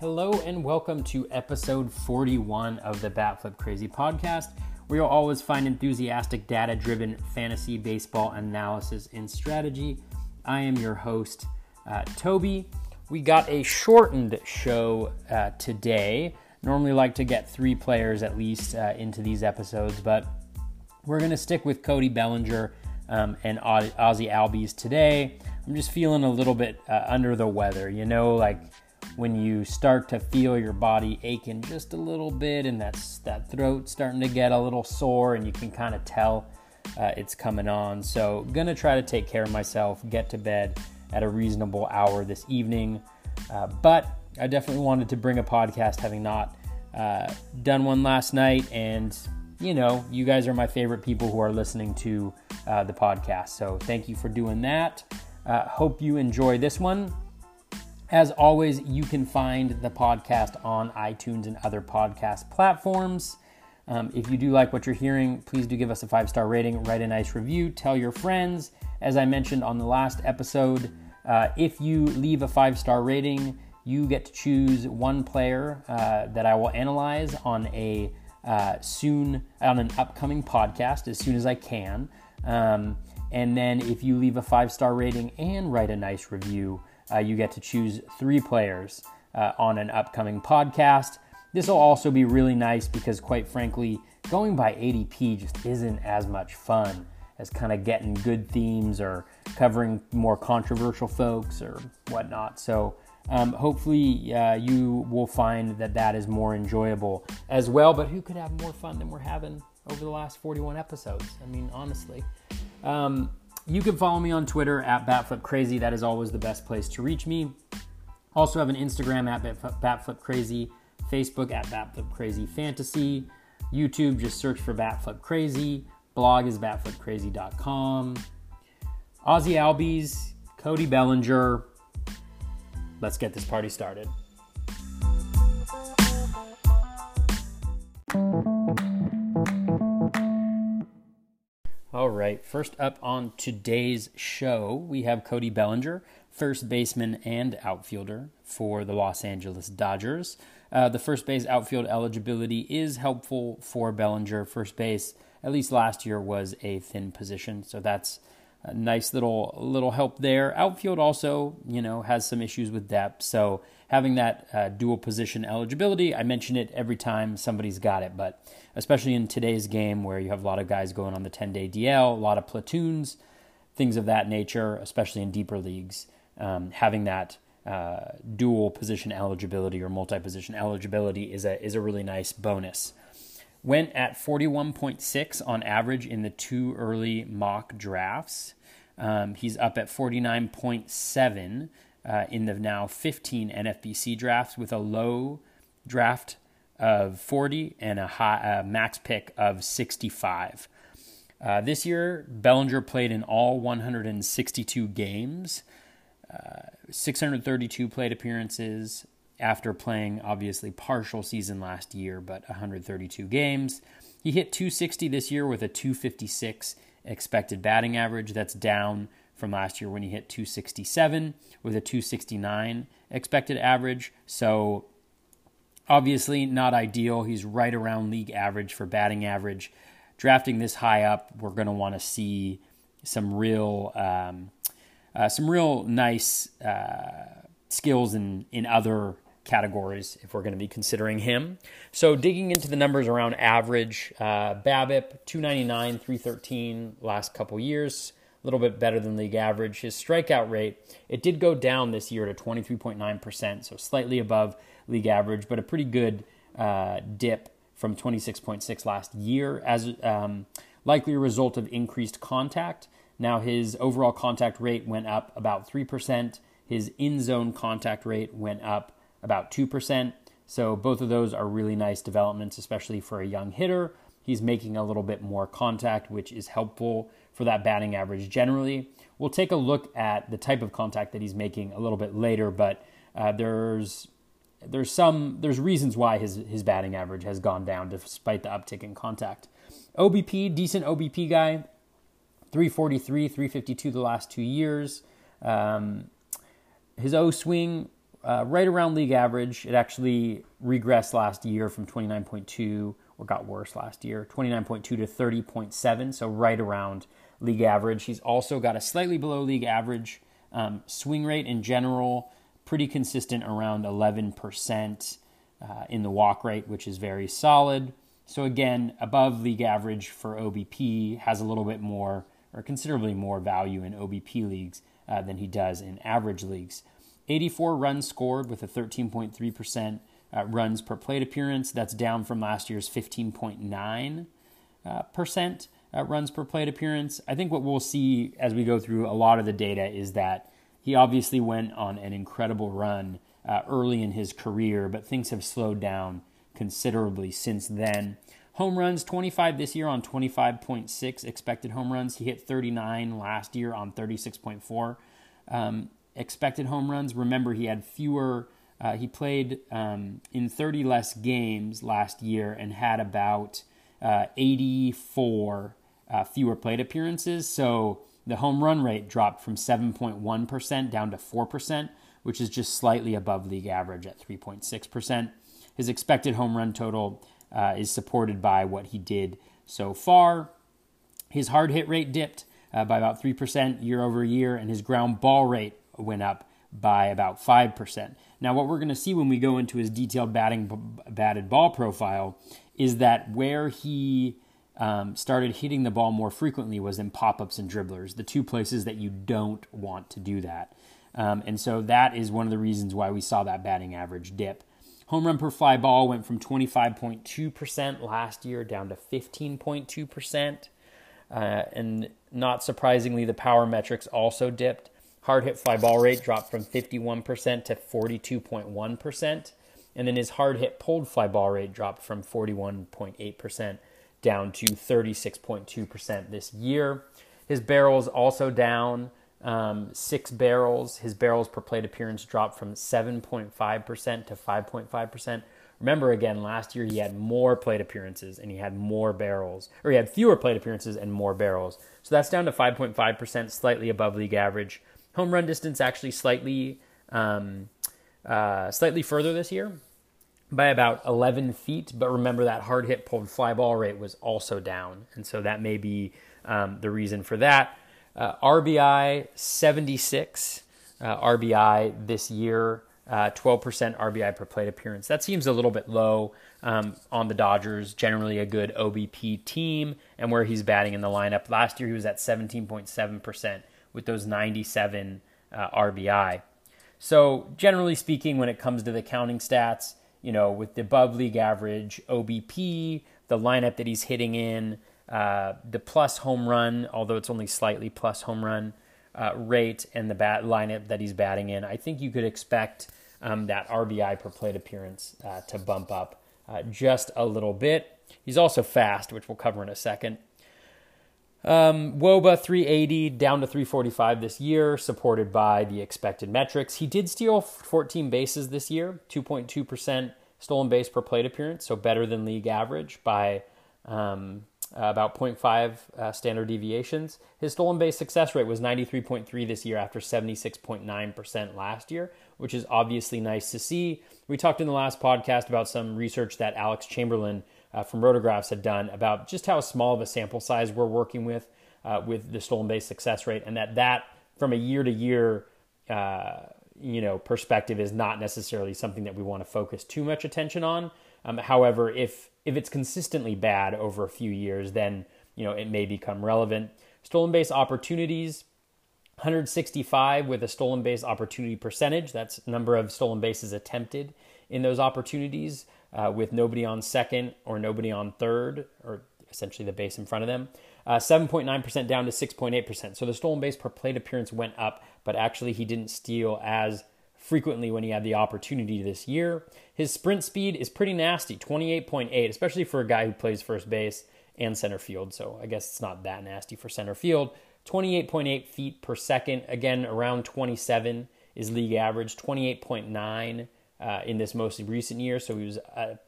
Hello and welcome to episode 41 of the Batflip Crazy podcast, where you'll always find enthusiastic, data driven fantasy baseball analysis and strategy. I am your host, uh, Toby. We got a shortened show uh, today. Normally, like to get three players at least uh, into these episodes, but we're going to stick with Cody Bellinger um, and Ozzie Albies today. I'm just feeling a little bit uh, under the weather, you know, like when you start to feel your body aching just a little bit and that's that throat starting to get a little sore and you can kind of tell uh, it's coming on. So gonna try to take care of myself get to bed at a reasonable hour this evening. Uh, but i definitely wanted to bring a podcast having not uh, done one last night. And you know you guys are my favorite people who are listening to uh, the podcast. So thank you for doing that. Uh, hope you enjoy this one as always, you can find the podcast on iTunes and other podcast platforms. Um, if you do like what you're hearing, please do give us a five star rating, write a nice review, tell your friends. As I mentioned on the last episode, uh, if you leave a five star rating, you get to choose one player uh, that I will analyze on a uh, soon on an upcoming podcast as soon as I can. Um, and then if you leave a five star rating and write a nice review, uh, you get to choose three players uh, on an upcoming podcast. This will also be really nice because, quite frankly, going by ADP just isn't as much fun as kind of getting good themes or covering more controversial folks or whatnot. So, um, hopefully, uh, you will find that that is more enjoyable as well. But who could have more fun than we're having over the last 41 episodes? I mean, honestly. Um, you can follow me on Twitter at BatFlipCrazy. That is always the best place to reach me. Also have an Instagram at BatFlipCrazy, Facebook at BatFlipCrazyFantasy, YouTube, just search for BatFlipCrazy. Blog is batflipcrazy.com. Ozzie Albies, Cody Bellinger. Let's get this party started. All right, first up on today's show, we have Cody Bellinger, first baseman and outfielder for the Los Angeles Dodgers. Uh, the first base outfield eligibility is helpful for Bellinger. First base, at least last year, was a thin position, so that's a nice little little help there. Outfield also, you know, has some issues with depth, so having that uh, dual position eligibility, I mention it every time somebody's got it, but especially in today's game where you have a lot of guys going on the 10 day DL, a lot of platoons, things of that nature, especially in deeper leagues, um, having that uh, dual position eligibility or multi position eligibility is a, is a really nice bonus. Went at 41.6 on average in the two early mock drafts. Um, he's up at 49.7 uh, in the now 15 NFBC drafts with a low draft of 40 and a high max pick of 65. Uh, this year, Bellinger played in all 162 games, uh, 632 plate appearances after playing obviously partial season last year, but 132 games. He hit 260 this year with a 256 expected batting average. That's down from last year when he hit 267 with a 269 expected average. So obviously not ideal. He's right around league average for batting average. Drafting this high up, we're going to want to see some real, um, uh, some real nice uh, skills in in other categories if we're going to be considering him. So digging into the numbers around average, uh, BABIP 299, 313 last couple years a little bit better than league average. His strikeout rate, it did go down this year to 23.9%, so slightly above league average, but a pretty good uh, dip from 26.6 last year as um, likely a result of increased contact. Now his overall contact rate went up about 3%. His in zone contact rate went up about 2%. So both of those are really nice developments, especially for a young hitter. He's making a little bit more contact, which is helpful for that batting average generally. We'll take a look at the type of contact that he's making a little bit later, but uh, there's there's some there's reasons why his his batting average has gone down despite the uptick in contact. OBP, decent OBP guy, 343, 352 the last two years. Um, his O swing, uh, right around league average. It actually regressed last year from 29.2, or got worse last year, 29.2 to 30.7, so right around league average. He's also got a slightly below league average um, swing rate in general, pretty consistent around 11% uh, in the walk rate, which is very solid. So, again, above league average for OBP, has a little bit more or considerably more value in OBP leagues uh, than he does in average leagues. 84 runs scored with a 13.3% uh, runs per plate appearance. That's down from last year's 15.9 uh, percent uh, runs per plate appearance. I think what we'll see as we go through a lot of the data is that he obviously went on an incredible run uh, early in his career, but things have slowed down considerably since then. Home runs 25 this year on 25.6 expected home runs. He hit 39 last year on 36.4 um, expected home runs. Remember, he had fewer. Uh, he played um, in 30 less games last year and had about uh, 84 uh, fewer plate appearances. So the home run rate dropped from 7.1% down to 4%, which is just slightly above league average at 3.6%. His expected home run total uh, is supported by what he did so far. His hard hit rate dipped uh, by about 3% year over year, and his ground ball rate went up by about 5%. Now, what we're going to see when we go into his detailed batting batted ball profile is that where he um, started hitting the ball more frequently was in pop ups and dribblers, the two places that you don't want to do that. Um, and so that is one of the reasons why we saw that batting average dip. Home run per fly ball went from 25.2% last year down to 15.2%. Uh, and not surprisingly, the power metrics also dipped. Hard hit fly ball rate dropped from 51% to 42.1%. And then his hard hit pulled fly ball rate dropped from 41.8% down to 36.2% this year. His barrels also down um, six barrels. His barrels per plate appearance dropped from 7.5% to 5.5%. Remember again, last year he had more plate appearances and he had more barrels, or he had fewer plate appearances and more barrels. So that's down to 5.5%, slightly above league average. Home run distance actually slightly, um, uh, slightly further this year by about 11 feet. But remember that hard hit pulled fly ball rate was also down, and so that may be um, the reason for that. Uh, RBI 76 uh, RBI this year, uh, 12% RBI per plate appearance. That seems a little bit low um, on the Dodgers. Generally, a good OBP team, and where he's batting in the lineup. Last year, he was at 17.7% with those 97 uh, RBI. So, generally speaking, when it comes to the counting stats, you know, with the above league average OBP, the lineup that he's hitting in, uh, the plus home run, although it's only slightly plus home run uh, rate, and the bat lineup that he's batting in, I think you could expect um, that RBI per plate appearance uh, to bump up uh, just a little bit. He's also fast, which we'll cover in a second. Um, wOBA 380 down to 345 this year, supported by the expected metrics. He did steal 14 bases this year, 2.2% stolen base per plate appearance, so better than league average by um, about 0.5 uh, standard deviations. His stolen base success rate was 93.3 this year after 76.9% last year, which is obviously nice to see. We talked in the last podcast about some research that Alex Chamberlain uh, from Rotographs had done about just how small of a sample size we're working with uh, with the stolen base success rate, and that that from a year to year you know perspective is not necessarily something that we want to focus too much attention on. Um, however, if if it's consistently bad over a few years, then you know it may become relevant. Stolen base opportunities, 165 with a stolen base opportunity percentage. That's number of stolen bases attempted in those opportunities uh, with nobody on second or nobody on third, or essentially the base in front of them. Uh, 7.9% down to 6.8%. So the stolen base per plate appearance went up, but actually he didn't steal as frequently when he had the opportunity this year. His sprint speed is pretty nasty, 28.8, especially for a guy who plays first base and center field. So I guess it's not that nasty for center field. 28.8 feet per second, again around 27 is league average. 28.9 uh, in this most recent year, so he was a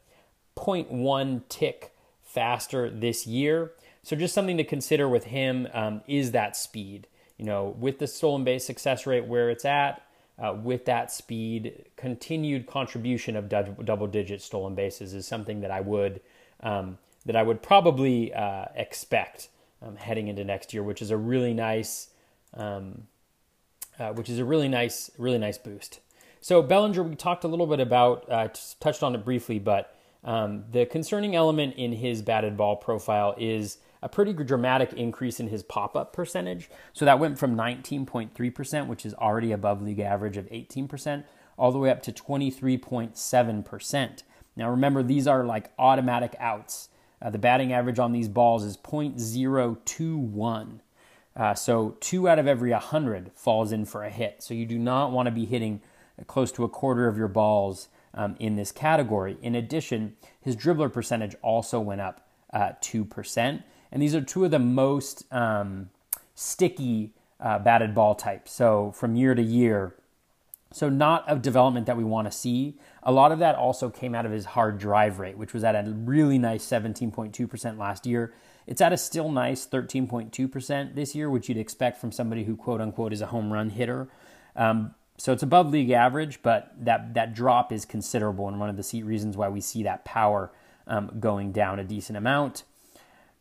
0.1 tick faster this year. So just something to consider with him um, is that speed. You know, with the stolen base success rate where it's at, uh, with that speed, continued contribution of double digit stolen bases is something that I would um, that I would probably uh, expect um, heading into next year, which is a really nice, um, uh, which is a really nice, really nice boost. So Bellinger, we talked a little bit about, uh, touched on it briefly, but um, the concerning element in his batted ball profile is a pretty dramatic increase in his pop up percentage. So that went from 19.3%, which is already above league average of 18%, all the way up to 23.7%. Now remember, these are like automatic outs. Uh, the batting average on these balls is 0.021. Uh, so two out of every 100 falls in for a hit. So you do not want to be hitting close to a quarter of your balls um, in this category. In addition, his dribbler percentage also went up uh, 2%. And these are two of the most um, sticky uh, batted ball types. So from year to year, so not a development that we want to see. A lot of that also came out of his hard drive rate, which was at a really nice 17.2% last year. It's at a still nice 13.2% this year, which you'd expect from somebody who quote unquote is a home run hitter. Um, so it's above league average, but that that drop is considerable, and one of the reasons why we see that power um, going down a decent amount.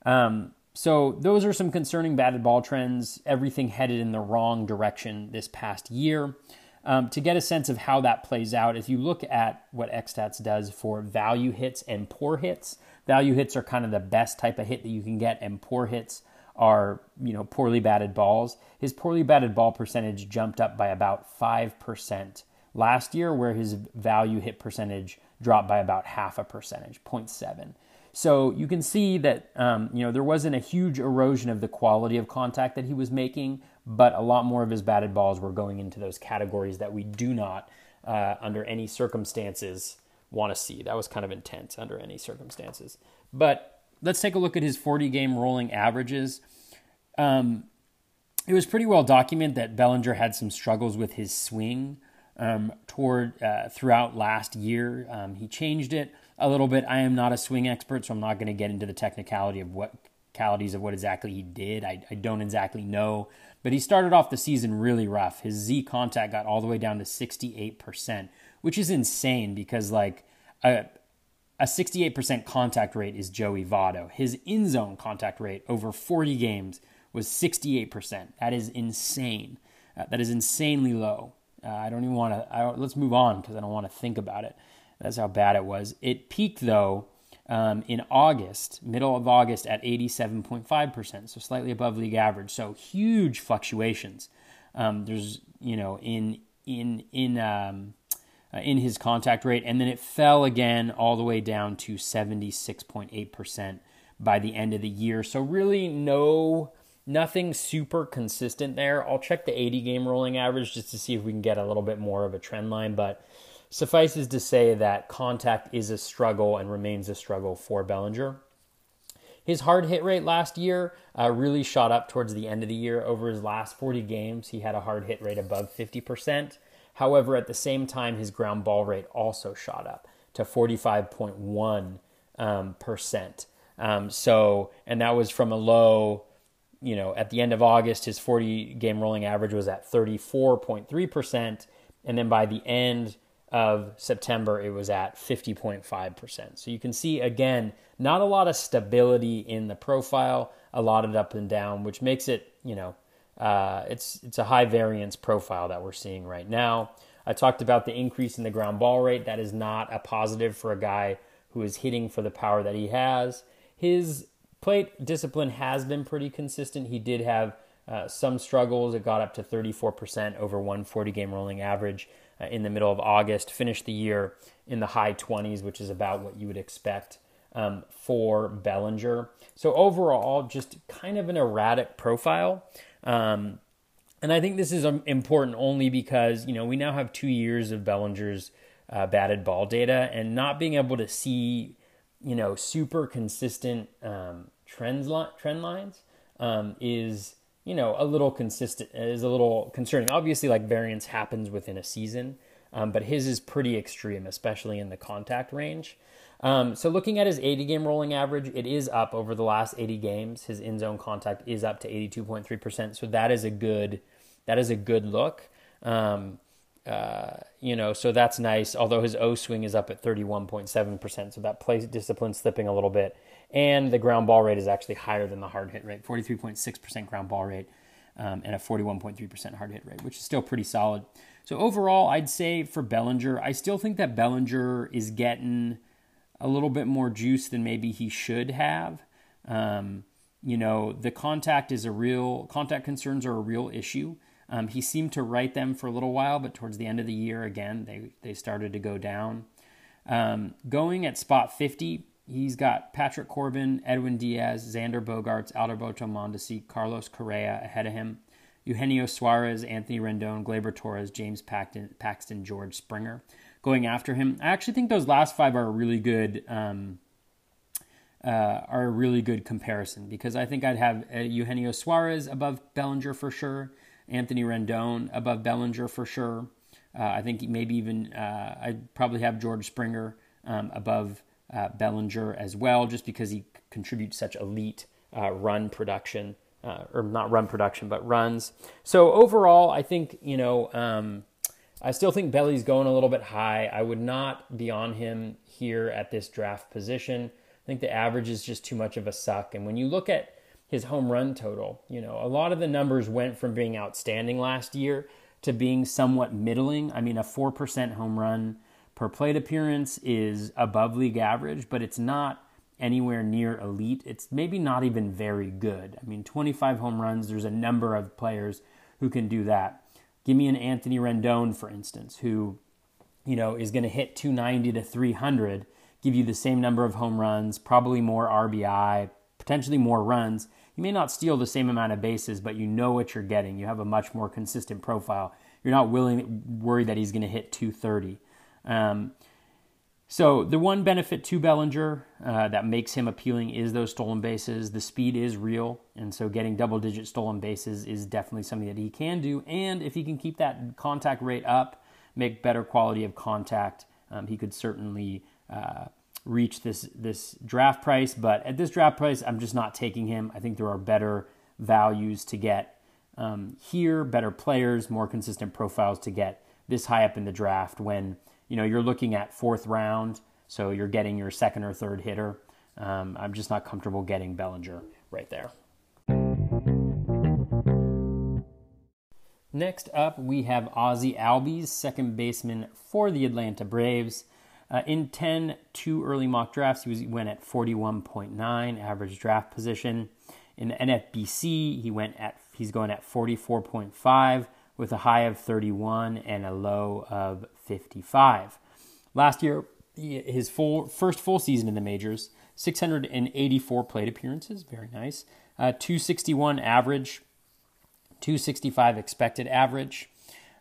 Um, so those are some concerning batted ball trends. Everything headed in the wrong direction this past year. Um, to get a sense of how that plays out, if you look at what XStats does for value hits and poor hits, value hits are kind of the best type of hit that you can get, and poor hits are you know poorly batted balls. His poorly batted ball percentage jumped up by about five percent last year, where his value hit percentage dropped by about half a percentage, 0.7. So you can see that um, you know there wasn't a huge erosion of the quality of contact that he was making, but a lot more of his batted balls were going into those categories that we do not, uh, under any circumstances, want to see. That was kind of intense under any circumstances. But let's take a look at his 40 game rolling averages. Um, it was pretty well documented that Bellinger had some struggles with his swing um, toward uh, throughout last year. Um, he changed it a little bit. I am not a swing expert, so I'm not going to get into the technicality of what qualities of what exactly he did. I, I don't exactly know, but he started off the season really rough. His Z contact got all the way down to 68%, which is insane because like a a 68% contact rate is Joey Votto. His in zone contact rate over 40 games was 68%. That is insane. Uh, that is insanely low. Uh, I don't even want to. Let's move on because I don't want to think about it. That's how bad it was. It peaked though um, in August, middle of August, at 87.5%, so slightly above league average. So huge fluctuations. Um, there's you know in in in um, uh, in his contact rate, and then it fell again all the way down to 76.8% by the end of the year. So really no nothing super consistent there. I'll check the 80 game rolling average just to see if we can get a little bit more of a trend line, but Suffices to say that contact is a struggle and remains a struggle for Bellinger. His hard hit rate last year uh, really shot up towards the end of the year. Over his last 40 games, he had a hard hit rate above 50%. However, at the same time, his ground ball rate also shot up to 45.1 um, percent. Um, so, and that was from a low, you know, at the end of August, his 40 game rolling average was at 34.3 percent, and then by the end of September, it was at 50.5%. So you can see, again, not a lot of stability in the profile, a lot of up and down, which makes it, you know, uh, it's, it's a high variance profile that we're seeing right now. I talked about the increase in the ground ball rate. That is not a positive for a guy who is hitting for the power that he has. His plate discipline has been pretty consistent. He did have uh, some struggles. It got up to 34% over 140 game rolling average uh, in the middle of August, finished the year in the high 20s, which is about what you would expect um, for Bellinger. So overall, just kind of an erratic profile. Um, and I think this is um, important only because, you know, we now have two years of Bellinger's uh, batted ball data and not being able to see, you know, super consistent um, trends li- trend lines um, is you know, a little consistent is a little concerning. Obviously, like variance happens within a season, um, but his is pretty extreme, especially in the contact range. Um, so looking at his 80 game rolling average, it is up over the last 80 games. His in zone contact is up to 82.3%. So that is a good that is a good look. Um, uh, you know, so that's nice. Although his O swing is up at 31.7%, so that play discipline slipping a little bit. And the ground ball rate is actually higher than the hard hit rate 43.6% ground ball rate um, and a 41.3% hard hit rate, which is still pretty solid. So overall, I'd say for Bellinger, I still think that Bellinger is getting a little bit more juice than maybe he should have. Um, you know, the contact is a real contact concerns are a real issue. Um, he seemed to write them for a little while, but towards the end of the year, again, they, they started to go down. Um, going at spot 50, he's got Patrick Corbin, Edwin Diaz, Xander Bogaerts, Alberto Mondesi, Carlos Correa ahead of him. Eugenio Suarez, Anthony Rendon, Gleyber Torres, James Paxton, Paxton, George Springer going after him. I actually think those last five are a really good um, uh, are a really good comparison because I think I'd have uh, Eugenio Suarez above Bellinger for sure. Anthony Rendon above Bellinger for sure. Uh, I think maybe even uh, I'd probably have George Springer um, above uh, Bellinger as well, just because he contributes such elite uh, run production, or not run production, but runs. So overall, I think you know um, I still think Belly's going a little bit high. I would not be on him here at this draft position. I think the average is just too much of a suck. And when you look at his home run total. You know, a lot of the numbers went from being outstanding last year to being somewhat middling. I mean, a 4% home run per plate appearance is above league average, but it's not anywhere near elite. It's maybe not even very good. I mean, 25 home runs, there's a number of players who can do that. Give me an Anthony Rendon, for instance, who, you know, is going to hit 290 to 300, give you the same number of home runs, probably more RBI, potentially more runs, you may not steal the same amount of bases, but you know what you're getting. You have a much more consistent profile. You're not willing worried that he's going to hit 230. Um, so the one benefit to Bellinger uh, that makes him appealing is those stolen bases. The speed is real, and so getting double-digit stolen bases is definitely something that he can do. And if he can keep that contact rate up, make better quality of contact, um, he could certainly uh, reach this this draft price. But at this draft price, I'm just not taking him. I think there are better values to get um, here, better players, more consistent profiles to get this high up in the draft. When you know you're looking at fourth round, so you're getting your second or third hitter. Um, I'm just not comfortable getting Bellinger right there. Next up, we have Ozzie Albies, second baseman for the Atlanta Braves. Uh, in 10 two early mock drafts, he, was, he went at 41.9 average draft position. In the NFBC, he went at he's going at 44.5 with a high of 31 and a low of 55. Last year, his full first full season in the majors, 684 plate appearances, very nice. Uh, 261 average, 265 expected average.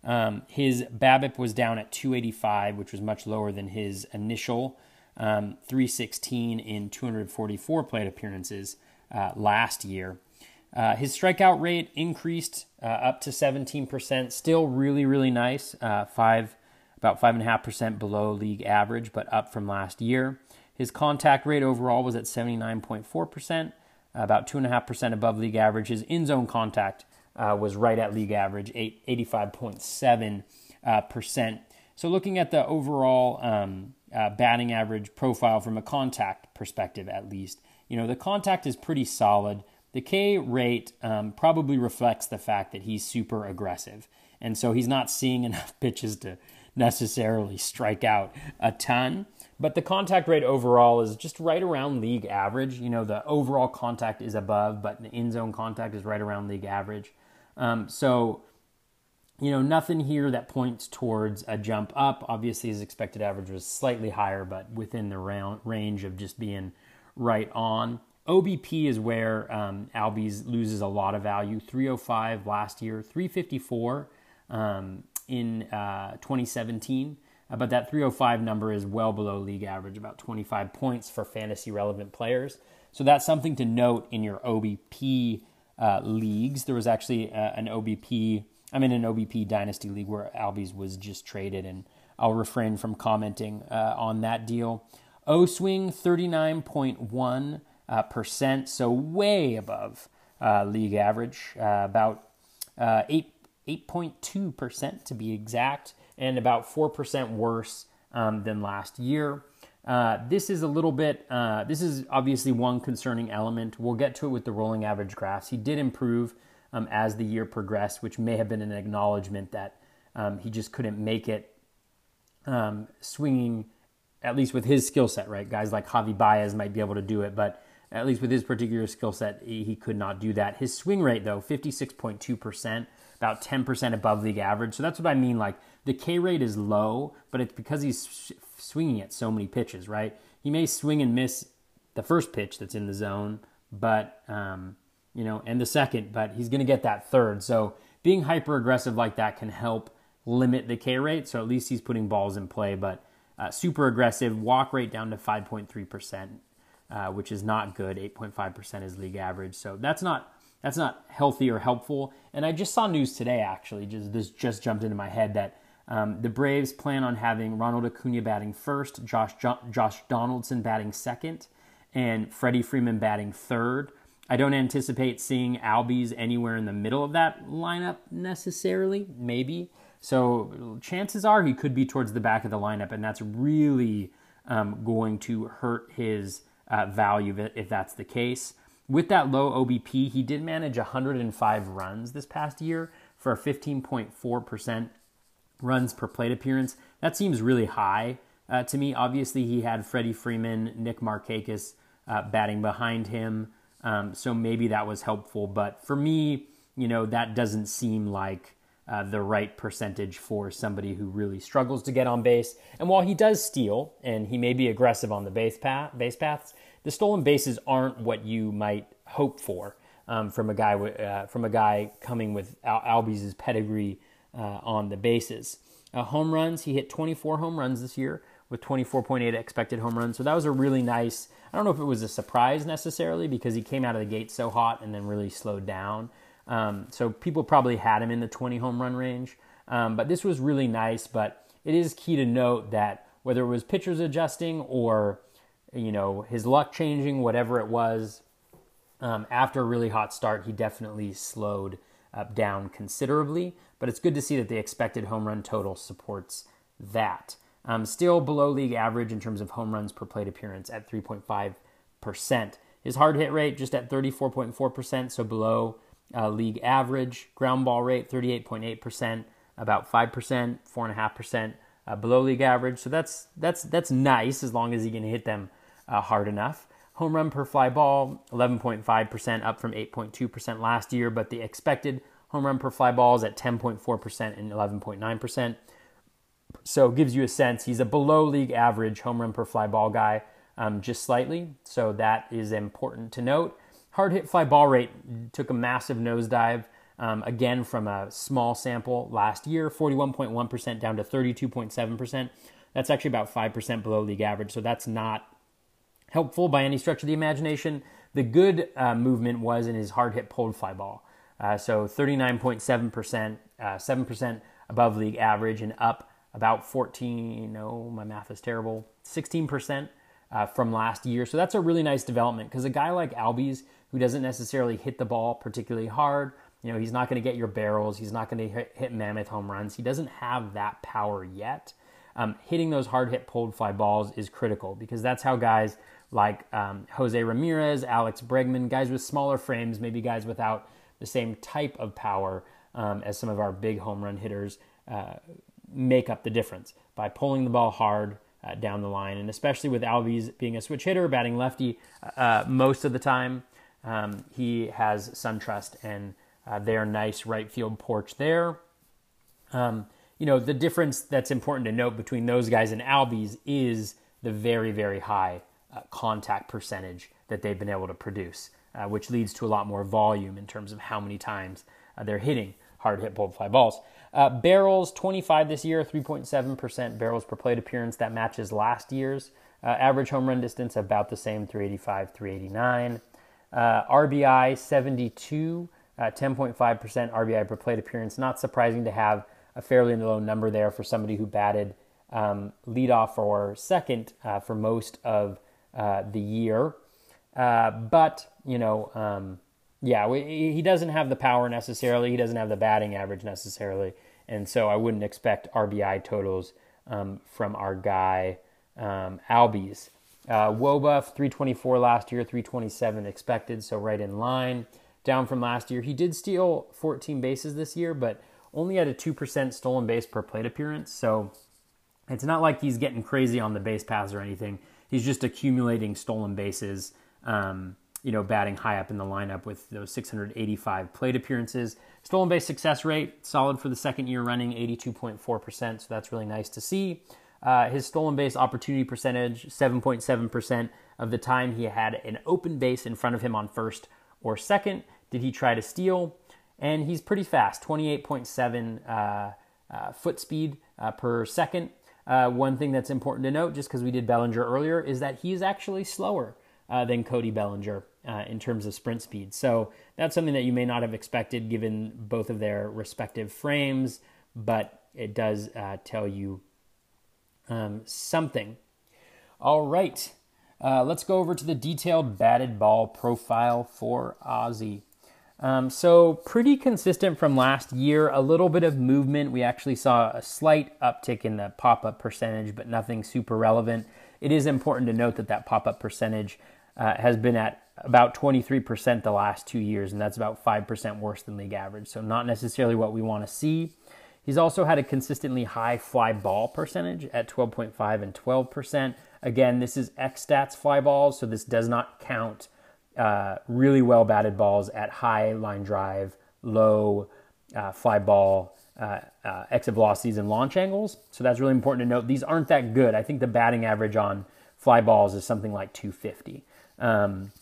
Um, his BABIP was down at 285, which was much lower than his initial um, 316 in 244 plate appearances uh, last year. Uh, his strikeout rate increased uh, up to 17%, still really, really nice. Uh, five, about five and a half percent below league average, but up from last year. His contact rate overall was at 79.4%, about two and a half percent above league average. His in zone contact uh, was right at league average, 85.7 uh, percent. So looking at the overall um, uh, batting average profile from a contact perspective, at least, you know the contact is pretty solid. The K rate um, probably reflects the fact that he's super aggressive, and so he's not seeing enough pitches to necessarily strike out a ton. But the contact rate overall is just right around league average. You know, the overall contact is above, but the in zone contact is right around league average. Um, so, you know, nothing here that points towards a jump up. Obviously, his expected average was slightly higher, but within the range of just being right on. OBP is where um, Albies loses a lot of value. 305 last year, 354 um, in uh, 2017. Uh, but that 305 number is well below league average, about 25 points for fantasy relevant players. So that's something to note in your OBP uh, leagues. There was actually uh, an OBP. I'm in an OBP dynasty league where Albies was just traded, and I'll refrain from commenting uh, on that deal. O swing 39.1 uh, percent, so way above uh, league average, uh, about eight 8.2 percent to be exact. and about 4% worse um, than last year. Uh, this is a little bit, uh, this is obviously one concerning element. We'll get to it with the rolling average graphs. He did improve um, as the year progressed, which may have been an acknowledgement that um, he just couldn't make it um, swinging, at least with his skill set, right? Guys like Javi Baez might be able to do it, but at least with his particular skill set, he, could not do that. His swing rate, though, 56.2%, about 10% above league average. So that's what I mean. Like the K rate is low, but it's because he's swinging at so many pitches, right? He may swing and miss the first pitch that's in the zone, but, um, you know, and the second, but he's going to get that third. So being hyper aggressive like that can help limit the K rate. So at least he's putting balls in play, but uh, super aggressive. Walk rate down to 5.3%, uh, which is not good. 8.5% is league average. So that's not that's not healthy or helpful. And I just saw news today, actually, just this just jumped into my head that um, the Braves plan on having Ronald Acuna batting first, Josh jo- Josh Donaldson batting second, and Freddie Freeman batting third. I don't anticipate seeing Albies anywhere in the middle of that lineup necessarily, maybe. So chances are he could be towards the back of the lineup, and that's really um, going to hurt his uh, value if that's the case. With that low OBP, he did manage 105 runs this past year for a 15.4% runs per plate appearance. That seems really high uh, to me. Obviously, he had Freddie Freeman, Nick Markakis uh, batting behind him, um, so maybe that was helpful. But for me, you know, that doesn't seem like uh, the right percentage for somebody who really struggles to get on base. And while he does steal and he may be aggressive on the base path, base paths, the stolen bases aren't what you might hope for um, from a guy uh, from a guy coming with Al- pedigree uh, on the bases. Uh, home runs, he hit 24 home runs this year with 24.8 expected home runs. So that was a really nice. I don't know if it was a surprise necessarily because he came out of the gate so hot and then really slowed down. Um, so people probably had him in the 20 home run range. Um, but this was really nice. But it is key to note that whether it was pitchers adjusting or you know his luck changing, whatever it was, um, after a really hot start, he definitely slowed up down considerably. But it's good to see that the expected home run total supports that. Um, still below league average in terms of home runs per plate appearance at 3.5%. His hard hit rate just at 34.4%, so below uh, league average. Ground ball rate 38.8%, about 5%, 4.5% uh, below league average. So that's that's that's nice as long as he can hit them uh, hard enough. Home run per fly ball 11.5%, up from 8.2% last year, but the expected home run per fly ball is at 10.4% and 11.9%. So gives you a sense he's a below league average home run per fly ball guy, um, just slightly. So that is important to note. Hard hit fly ball rate took a massive nosedive. Um, again, from a small sample last year, 41.1% down to 32.7%. That's actually about 5% below league average. So that's not helpful by any stretch of the imagination. The good uh, movement was in his hard hit pulled fly ball. Uh, so 39.7%, uh, 7% above league average, and up about 14, no, my math is terrible, 16% uh, from last year. So that's a really nice development because a guy like Albies, who doesn't necessarily hit the ball particularly hard. You know, he's not going to get your barrels. He's not going to hit, hit, mammoth home runs. He doesn't have that power yet. Um, hitting those hard hit pulled fly balls is critical because that's how guys like um, Jose Ramirez, Alex Bregman, guys with smaller frames, maybe guys without the same type of power um, as some of our big home run hitters, uh, make up the difference by pulling the ball hard, uh, down the line. And especially with Albies being a switch hitter, batting lefty uh, most of the time, um, he has SunTrust and uh, their nice right field porch there. Um, you know, the difference that's important to note between those guys and Albies is the very, very high uh, contact percentage that they've been able to produce, uh, which leads to a lot more volume in terms of how many times uh, they're hitting hard hit pulled fly balls. Uh, barrels 25 this year, 3.7% barrels per plate appearance. That matches last year's. Uh, average home run distance about the same, 385, 389. Uh, RBI 72, 10.5% uh, RBI per plate appearance. Not surprising to have a fairly low number there for somebody who batted um, leadoff or second uh, for most of uh, the year. but, you know, um, yeah, he doesn't have the power necessarily. He doesn't have the batting average necessarily. And so I wouldn't expect RBI totals um, from our guy um, Albies. Uh, wOBA, 324 last year, 327 expected, so right in line. Down from last year. He did steal 14 bases this year, but only had a 2% stolen base per plate appearance. So it's not like he's getting crazy on the base paths or anything. He's just accumulating stolen bases, um, you know, batting high up in the lineup with those 685 plate appearances. Stolen base success rate, solid for the second year running, 82.4%. So that's really nice to see. Uh, his stolen base opportunity percentage, 7.7% of the time he had an open base in front of him on first or second. Did he try to steal? And he's pretty fast, 28.7 uh, uh, foot speed uh, per second. Uh, one thing that's important to note, just because we did Bellinger earlier, is that he's actually slower than Cody Bellinger in terms of sprint speed. So that's something that you may not have expected given both of their respective frames, but it does tell you um, something. All right, uh, let's go over to the detailed batted ball profile for Ozzie. Um, so, pretty consistent from last year, a little bit of movement. We actually saw a slight uptick in the pop up percentage, but nothing super relevant. It is important to note that that pop up percentage uh, has been at about 23% the last two years, and that's about 5% worse than league average. So, not necessarily what we want to see. He's also had a consistently high fly ball percentage at 12.5 and 12%. Again, this is X stats fly balls, so this does not count uh, really well batted balls at high line drive, low uh, fly ball uh, uh, exit velocities and launch angles. So that's really important to note. These aren't that good. I think the batting average on fly balls is something like 250. Um,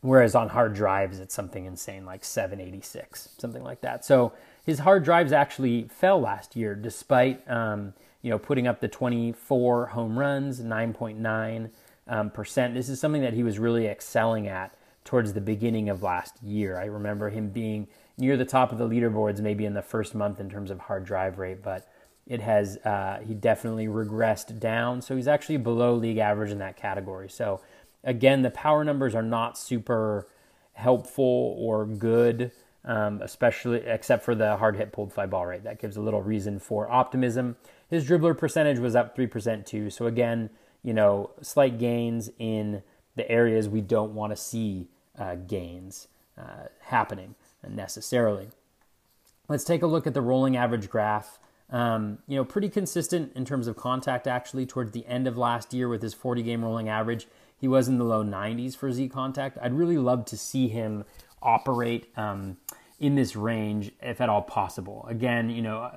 whereas on hard drives, it's something insane like 786, something like that. So his hard drives actually fell last year, despite um, you know putting up the 24 home runs, 9.9 um, percent. This is something that he was really excelling at towards the beginning of last year. I remember him being near the top of the leaderboards, maybe in the first month in terms of hard drive rate, but it has uh, he definitely regressed down. So he's actually below league average in that category. So again, the power numbers are not super helpful or good um, especially except for the hard hit pulled fly ball rate. That gives a little reason for optimism. His dribbler percentage was up 3% too. So again, you know, slight gains in the areas we don't want to see uh, gains uh, happening necessarily. Let's take a look at the rolling average graph. Um, you know, pretty consistent in terms of contact actually towards the end of last year with his 40 game rolling average. He was in the low 90s for Z contact. I'd really love to see him operate um, in this range if at all possible. Again, you know,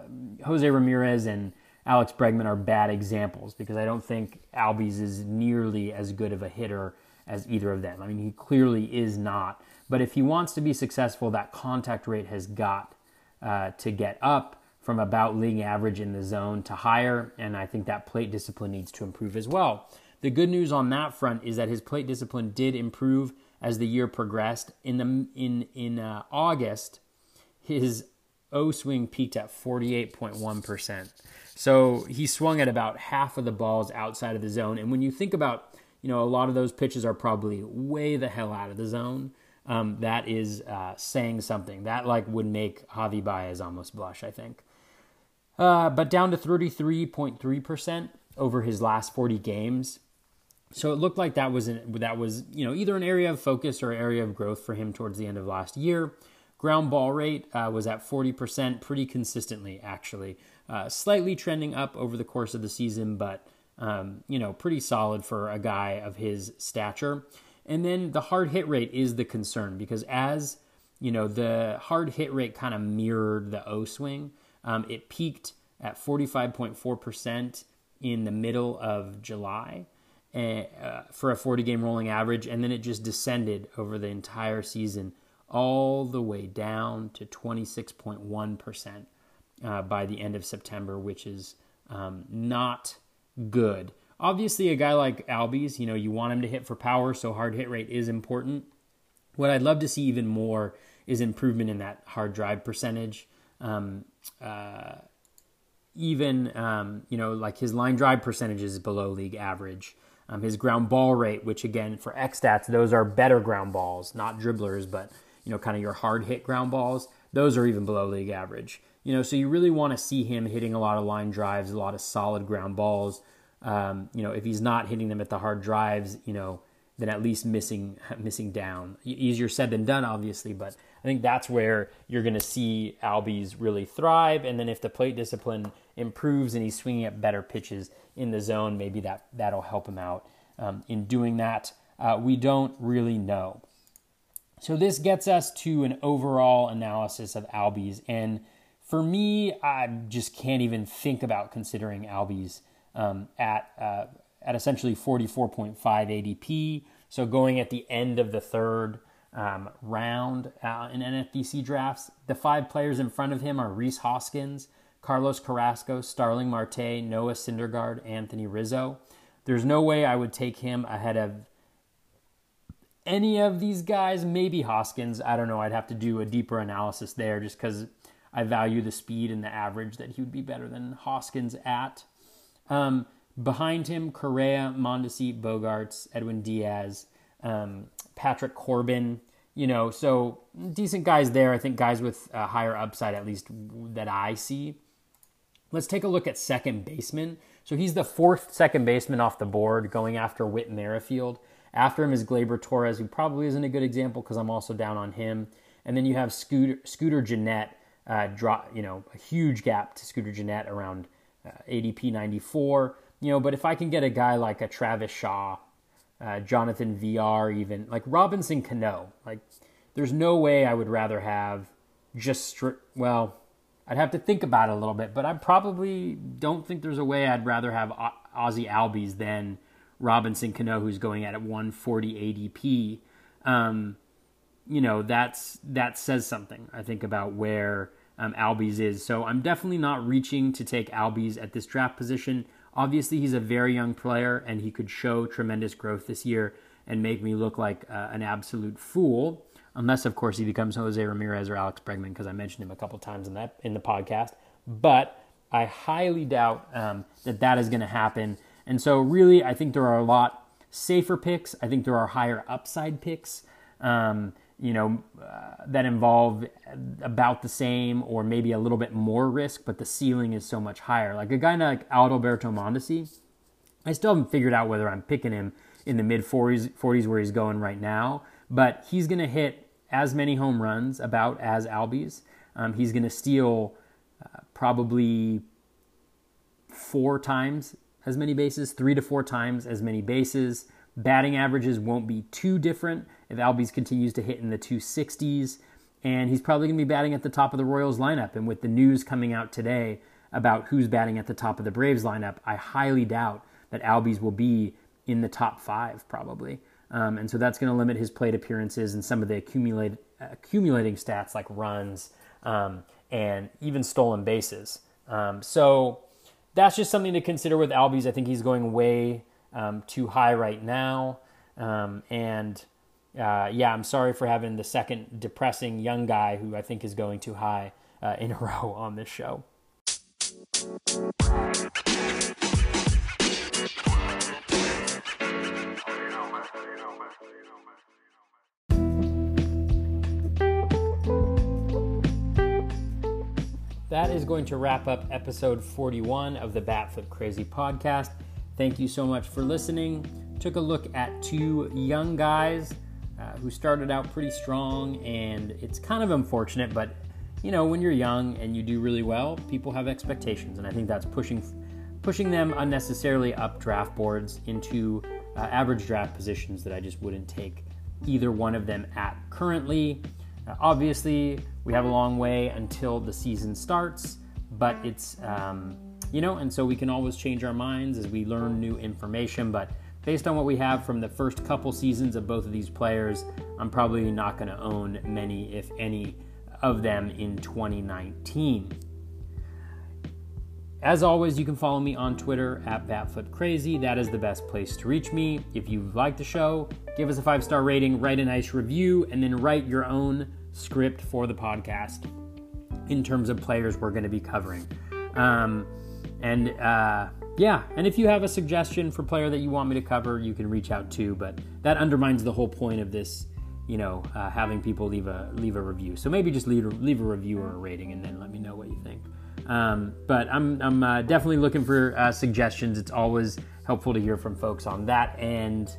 Jose Ramirez and Alex Bregman are bad examples because I don't think Albies is nearly as good of a hitter as either of them. I mean, he clearly is not. But if he wants to be successful, that contact rate has got uh, to get up from about league average in the zone to higher, and I think that plate discipline needs to improve as well. The good news on that front is that his plate discipline did improve as the year progressed. In the in in uh, August, his O swing peaked at 48.1%. So he swung at about half of the balls outside of the zone. And when you think about, you know, a lot of those pitches are probably way the hell out of the zone. Um, that is uh, saying something. That like would make Javi Baez almost blush, I think. Uh, but down to 33.3% over his last 40 games. So it looked like that was an, that was you know either an area of focus or area of growth for him towards the end of last year. Ground ball rate uh, was at 40% pretty consistently, actually, uh, slightly trending up over the course of the season, but um, you know pretty solid for a guy of his stature. And then the hard hit rate is the concern because as you know the hard hit rate kind of mirrored the O swing. Um, it peaked at 45.4% in the middle of July uh, for a 40 game rolling average, and then it just descended over the entire season all the way down to 26.1% uh, by the end of September, which is um, not good. Obviously, a guy like Albies, you know, you want him to hit for power, so hard hit rate is important. What I'd love to see even more is improvement in that hard drive percentage. Um, uh, even, um, you know, like his line drive percentage is below league average. Um, his ground ball rate, which again for X stats, those are better ground balls, not dribblers, but you know, kind of your hard hit ground balls. Those are even below league average. You know, so you really want to see him hitting a lot of line drives, a lot of solid ground balls. Um, you know, if he's not hitting them at the hard drives, you know, then at least missing missing down. Easier said than done, obviously, but I think that's where you're going to see Albies really thrive. And then if the plate discipline improves and he's swinging at better pitches in the zone, maybe that that'll help him out um, in doing that. Uh, we don't really know. So this gets us to an overall analysis of Albies, and for me, I just can't even think about considering Albies um, at uh, at essentially 44.5 ADP. So going at the end of the third um, round uh, in NFBC drafts, the five players in front of him are Rhys Hoskins, Carlos Carrasco, Starling Marte, Noah Syndergaard, Anthony Rizzo. There's no way I would take him ahead of any of these guys. Maybe Hoskins. I don't know. I'd have to do a deeper analysis there just because I value the speed and the average that he would be better than Hoskins at. Um, behind him, Correa, Mondesi, Bogaerts, Edwin Diaz, um, Patrick Corbin. You know, so decent guys there. I think guys with a higher upside, at least that I see. Let's take a look at second baseman. So he's the fourth second baseman off the board, going after Whit Merrifield. After him is Gleyber Torres, who probably isn't a good example because I'm also down on him. And then you have Scooter, Scooter Gennett, uh, drop, you know, a huge gap to Scooter Gennett around uh, ADP 94. You know, but if I can get a guy like a Travis Shaw, uh, Jonathan Villar, even like Robinson Cano, like there's no way I would rather have just stri- well, I'd have to think about it a little bit, but I probably don't think there's a way I'd rather have Ozzie Albies than Robinson Cano, who's going at 140 ADP. Um, you know, that's that says something. I think about where um, Albies is. So I'm definitely not reaching to take Albies at this draft position. Obviously, he's a very young player, and he could show tremendous growth this year and make me look like uh, an absolute fool unless of course he becomes Jose Ramirez or Alex Bregman because I mentioned him a couple times in that in the podcast. But I highly doubt um, that that is going to happen. And so, really, I think there are a lot safer picks. I think there are higher upside picks. Um, you know, uh, that involve about the same or maybe a little bit more risk, but the ceiling is so much higher. Like a guy like Adalberto Mondesi, I still haven't figured out whether I'm picking him in the mid 40s, 40s where he's going right now, but he's going to hit as many home runs about as Albies. Um, he's going to steal uh, probably four times as many bases, three to four times as many bases. Batting averages won't be too different if Albies continues to hit in the 260s. And he's probably going to be batting at the top of the Royals lineup. And with the news coming out today about who's batting at the top of the Braves lineup, I highly doubt that Albies will be in the top five, probably. Um, and so that's going to limit his plate appearances and some of the accumulating stats like runs um, and even stolen bases. Um, so that's just something to consider with Albies. I think he's going way um, too high right now. Um, and uh, yeah, I'm sorry for having the second depressing young guy who I think is going too high uh, in a row on this show. That is going to wrap up episode 41 of the Batflip Crazy podcast. Thank you so much for listening. Took a look at two young guys uh, who started out pretty strong, and it's kind of unfortunate, but you know, when you're young and you do really well, people have expectations, and I think that's pushing pushing them unnecessarily up draft boards into uh, average draft positions that I just wouldn't take either one of them at currently. Uh, obviously, we have a long way until the season starts, but it's, um, you know, and so we can always change our minds as we learn new information. But based on what we have from the first couple seasons of both of these players, I'm probably not going to own many, if any, of them in 2019. As always, you can follow me on Twitter at BatFlipCrazy. That is the best place to reach me. If you like the show, give us a five star rating, write a nice review, and then write your own script for the podcast in terms of players we're going to be covering. Um, and uh, yeah, and if you have a suggestion for player that you want me to cover, you can reach out too. But that undermines the whole point of this you know, uh, having people leave a leave a review. So maybe just leave a, leave a review or a rating, and then let me know what you think. Um, but I'm I'm uh, definitely looking for uh, suggestions. It's always helpful to hear from folks on that. And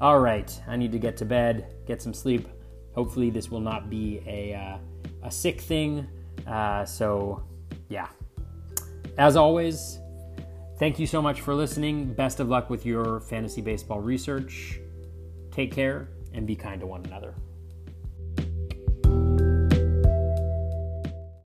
all right, I need to get to bed, get some sleep. Hopefully, this will not be a uh, a sick thing. Uh, so, yeah. As always, thank you so much for listening. Best of luck with your fantasy baseball research. Take care and be kind to one another.